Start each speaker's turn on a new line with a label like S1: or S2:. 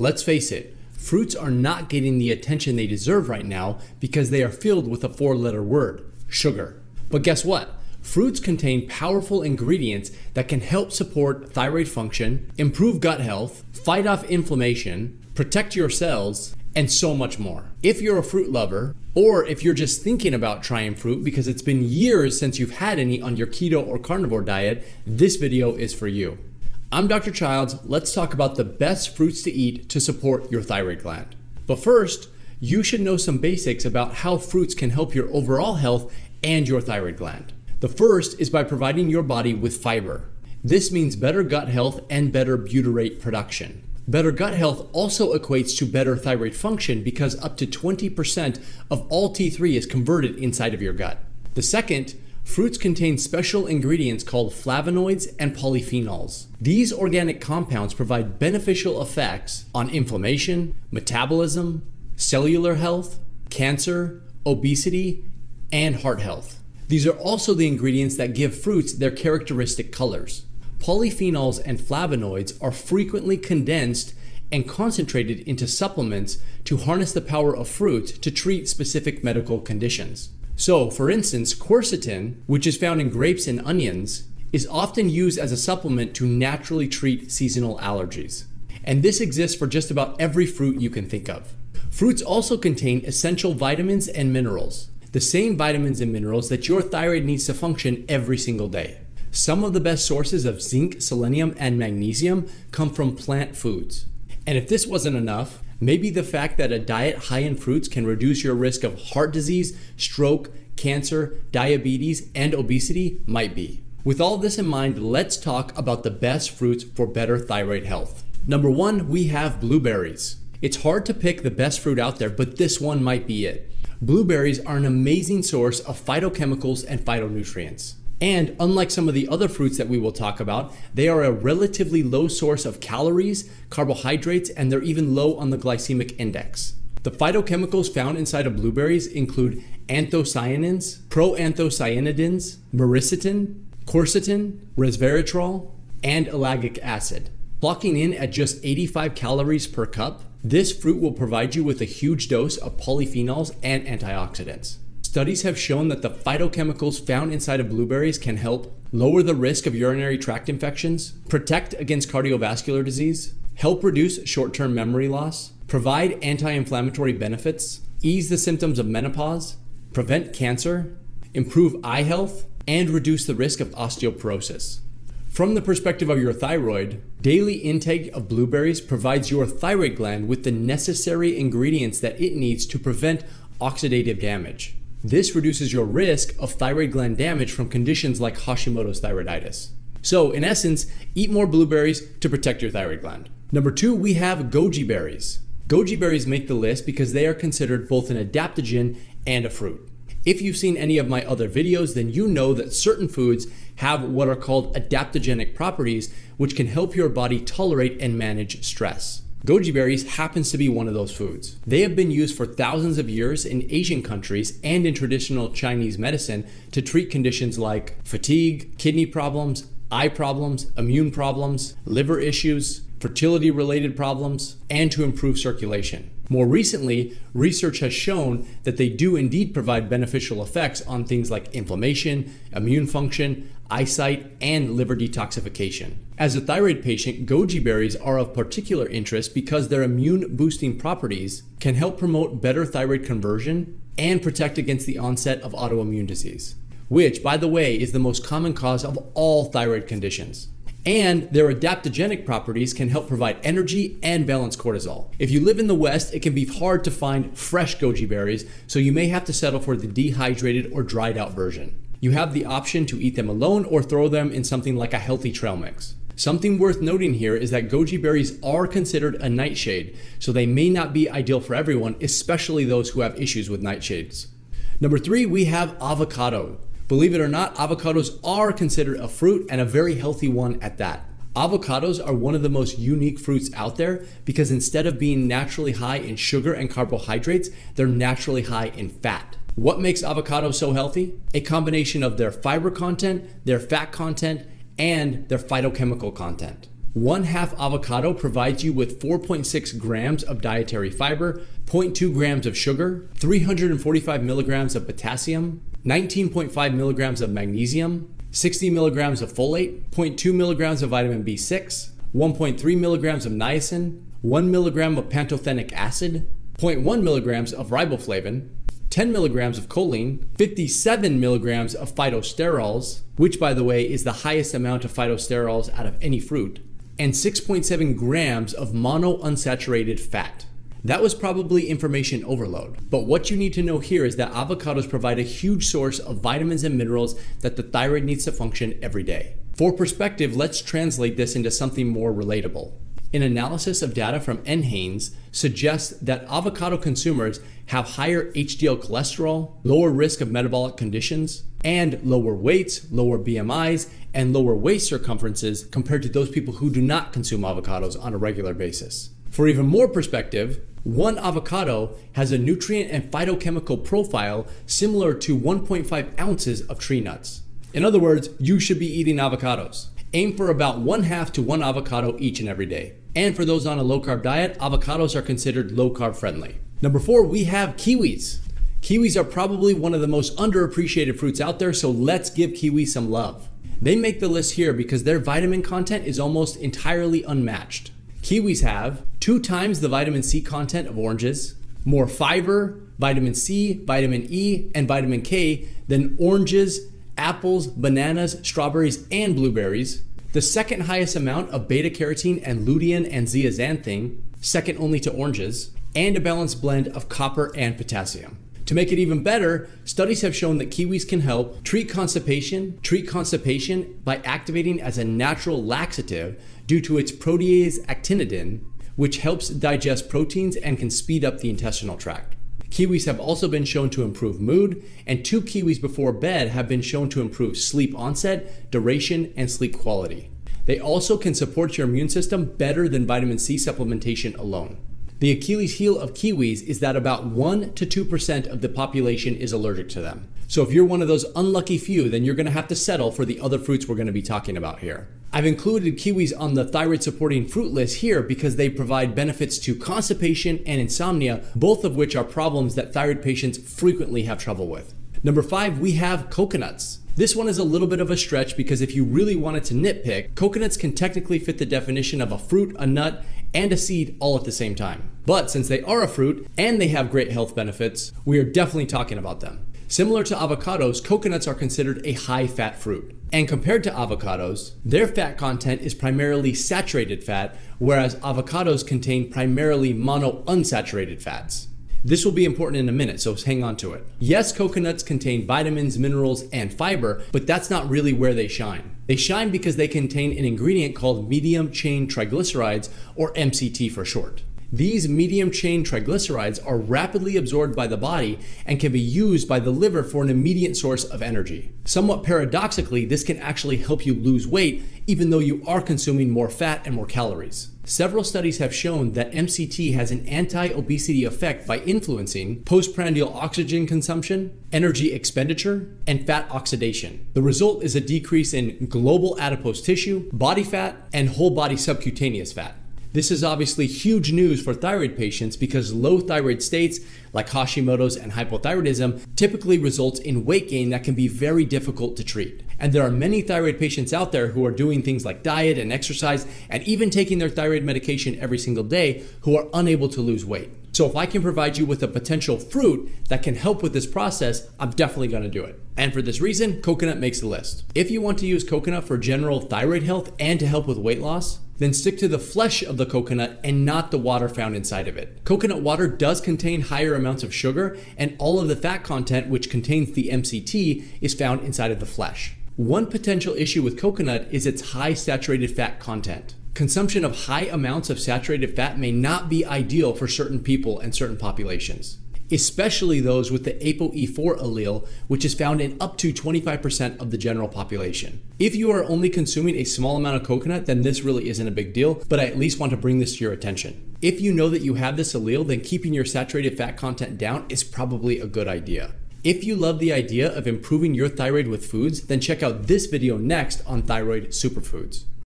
S1: Let's face it, fruits are not getting the attention they deserve right now because they are filled with a four letter word sugar. But guess what? Fruits contain powerful ingredients that can help support thyroid function, improve gut health, fight off inflammation, protect your cells, and so much more. If you're a fruit lover, or if you're just thinking about trying fruit because it's been years since you've had any on your keto or carnivore diet, this video is for you. I'm Dr. Childs. Let's talk about the best fruits to eat to support your thyroid gland. But first, you should know some basics about how fruits can help your overall health and your thyroid gland. The first is by providing your body with fiber. This means better gut health and better butyrate production. Better gut health also equates to better thyroid function because up to 20% of all T3 is converted inside of your gut. The second, fruits contain special ingredients called flavonoids and polyphenols. These organic compounds provide beneficial effects on inflammation, metabolism, cellular health, cancer, obesity, and heart health. These are also the ingredients that give fruits their characteristic colors. Polyphenols and flavonoids are frequently condensed and concentrated into supplements to harness the power of fruit to treat specific medical conditions. So, for instance, quercetin, which is found in grapes and onions, is often used as a supplement to naturally treat seasonal allergies. And this exists for just about every fruit you can think of. Fruits also contain essential vitamins and minerals the same vitamins and minerals that your thyroid needs to function every single day. Some of the best sources of zinc, selenium, and magnesium come from plant foods. And if this wasn't enough, maybe the fact that a diet high in fruits can reduce your risk of heart disease, stroke, cancer, diabetes, and obesity might be. With all this in mind, let's talk about the best fruits for better thyroid health. Number one, we have blueberries. It's hard to pick the best fruit out there, but this one might be it. Blueberries are an amazing source of phytochemicals and phytonutrients. And unlike some of the other fruits that we will talk about, they are a relatively low source of calories, carbohydrates, and they're even low on the glycemic index. The phytochemicals found inside of blueberries include anthocyanins, proanthocyanidins, myricetin, quercetin, resveratrol, and ellagic acid. Clocking in at just 85 calories per cup, this fruit will provide you with a huge dose of polyphenols and antioxidants. Studies have shown that the phytochemicals found inside of blueberries can help lower the risk of urinary tract infections, protect against cardiovascular disease, help reduce short term memory loss, provide anti inflammatory benefits, ease the symptoms of menopause, prevent cancer, improve eye health, and reduce the risk of osteoporosis. From the perspective of your thyroid, daily intake of blueberries provides your thyroid gland with the necessary ingredients that it needs to prevent oxidative damage. This reduces your risk of thyroid gland damage from conditions like Hashimoto's thyroiditis. So, in essence, eat more blueberries to protect your thyroid gland. Number two, we have goji berries. Goji berries make the list because they are considered both an adaptogen and a fruit. If you've seen any of my other videos, then you know that certain foods have what are called adaptogenic properties, which can help your body tolerate and manage stress. Goji berries happens to be one of those foods. They have been used for thousands of years in Asian countries and in traditional Chinese medicine to treat conditions like fatigue, kidney problems, eye problems, immune problems, liver issues, fertility related problems, and to improve circulation. More recently, research has shown that they do indeed provide beneficial effects on things like inflammation, immune function, eyesight, and liver detoxification. As a thyroid patient, goji berries are of particular interest because their immune boosting properties can help promote better thyroid conversion and protect against the onset of autoimmune disease, which, by the way, is the most common cause of all thyroid conditions and their adaptogenic properties can help provide energy and balance cortisol. If you live in the West, it can be hard to find fresh goji berries, so you may have to settle for the dehydrated or dried out version. You have the option to eat them alone or throw them in something like a healthy trail mix. Something worth noting here is that goji berries are considered a nightshade, so they may not be ideal for everyone, especially those who have issues with nightshades. Number three, we have avocado. Believe it or not, avocados are considered a fruit and a very healthy one at that. Avocados are one of the most unique fruits out there because instead of being naturally high in sugar and carbohydrates, they're naturally high in fat. What makes avocados so healthy? A combination of their fiber content, their fat content, and their phytochemical content. One half avocado provides you with 4.6 grams of dietary fiber, 0.2 grams of sugar, 345 milligrams of potassium, 19.5 milligrams of magnesium, 60 milligrams of folate, 0.2 milligrams of vitamin B6, 1.3 milligrams of niacin, 1 milligram of pantothenic acid, 0.1 milligrams of riboflavin, 10 milligrams of choline, 57 milligrams of phytosterols, which by the way is the highest amount of phytosterols out of any fruit, and 6.7 grams of monounsaturated fat. That was probably information overload. But what you need to know here is that avocados provide a huge source of vitamins and minerals that the thyroid needs to function every day. For perspective, let's translate this into something more relatable. An analysis of data from NHANES suggests that avocado consumers have higher HDL cholesterol, lower risk of metabolic conditions, and lower weights, lower BMIs, and lower waist circumferences compared to those people who do not consume avocados on a regular basis. For even more perspective, one avocado has a nutrient and phytochemical profile similar to 1.5 ounces of tree nuts. In other words, you should be eating avocados. Aim for about one half to one avocado each and every day. And for those on a low carb diet, avocados are considered low carb friendly. Number four, we have kiwis. Kiwis are probably one of the most underappreciated fruits out there, so let's give kiwis some love. They make the list here because their vitamin content is almost entirely unmatched. Kiwis have two times the vitamin C content of oranges, more fiber, vitamin C, vitamin E, and vitamin K than oranges, apples, bananas, strawberries, and blueberries, the second highest amount of beta carotene and lutein and zeaxanthin, second only to oranges, and a balanced blend of copper and potassium. To make it even better, studies have shown that kiwis can help treat constipation, treat constipation by activating as a natural laxative due to its protease actinidin, which helps digest proteins and can speed up the intestinal tract. Kiwis have also been shown to improve mood, and two kiwis before bed have been shown to improve sleep onset, duration, and sleep quality. They also can support your immune system better than vitamin C supplementation alone. The Achilles heel of kiwis is that about 1 to 2% of the population is allergic to them. So if you're one of those unlucky few, then you're going to have to settle for the other fruits we're going to be talking about here. I've included kiwis on the thyroid supporting fruit list here because they provide benefits to constipation and insomnia, both of which are problems that thyroid patients frequently have trouble with. Number five, we have coconuts. This one is a little bit of a stretch because if you really wanted to nitpick, coconuts can technically fit the definition of a fruit, a nut, and a seed all at the same time. But since they are a fruit and they have great health benefits, we are definitely talking about them. Similar to avocados, coconuts are considered a high fat fruit. And compared to avocados, their fat content is primarily saturated fat, whereas avocados contain primarily monounsaturated fats. This will be important in a minute, so hang on to it. Yes, coconuts contain vitamins, minerals, and fiber, but that's not really where they shine. They shine because they contain an ingredient called medium chain triglycerides, or MCT for short. These medium chain triglycerides are rapidly absorbed by the body and can be used by the liver for an immediate source of energy. Somewhat paradoxically, this can actually help you lose weight even though you are consuming more fat and more calories. Several studies have shown that MCT has an anti obesity effect by influencing postprandial oxygen consumption, energy expenditure, and fat oxidation. The result is a decrease in global adipose tissue, body fat, and whole body subcutaneous fat. This is obviously huge news for thyroid patients because low thyroid states like Hashimoto's and hypothyroidism typically results in weight gain that can be very difficult to treat. And there are many thyroid patients out there who are doing things like diet and exercise and even taking their thyroid medication every single day who are unable to lose weight. So if I can provide you with a potential fruit that can help with this process, I'm definitely going to do it. And for this reason, coconut makes the list. If you want to use coconut for general thyroid health and to help with weight loss, then stick to the flesh of the coconut and not the water found inside of it. Coconut water does contain higher amounts of sugar, and all of the fat content, which contains the MCT, is found inside of the flesh. One potential issue with coconut is its high saturated fat content. Consumption of high amounts of saturated fat may not be ideal for certain people and certain populations especially those with the ApoE4 allele, which is found in up to 25% of the general population. If you are only consuming a small amount of coconut, then this really isn't a big deal, but I at least want to bring this to your attention. If you know that you have this allele, then keeping your saturated fat content down is probably a good idea. If you love the idea of improving your thyroid with foods, then check out this video next on thyroid superfoods.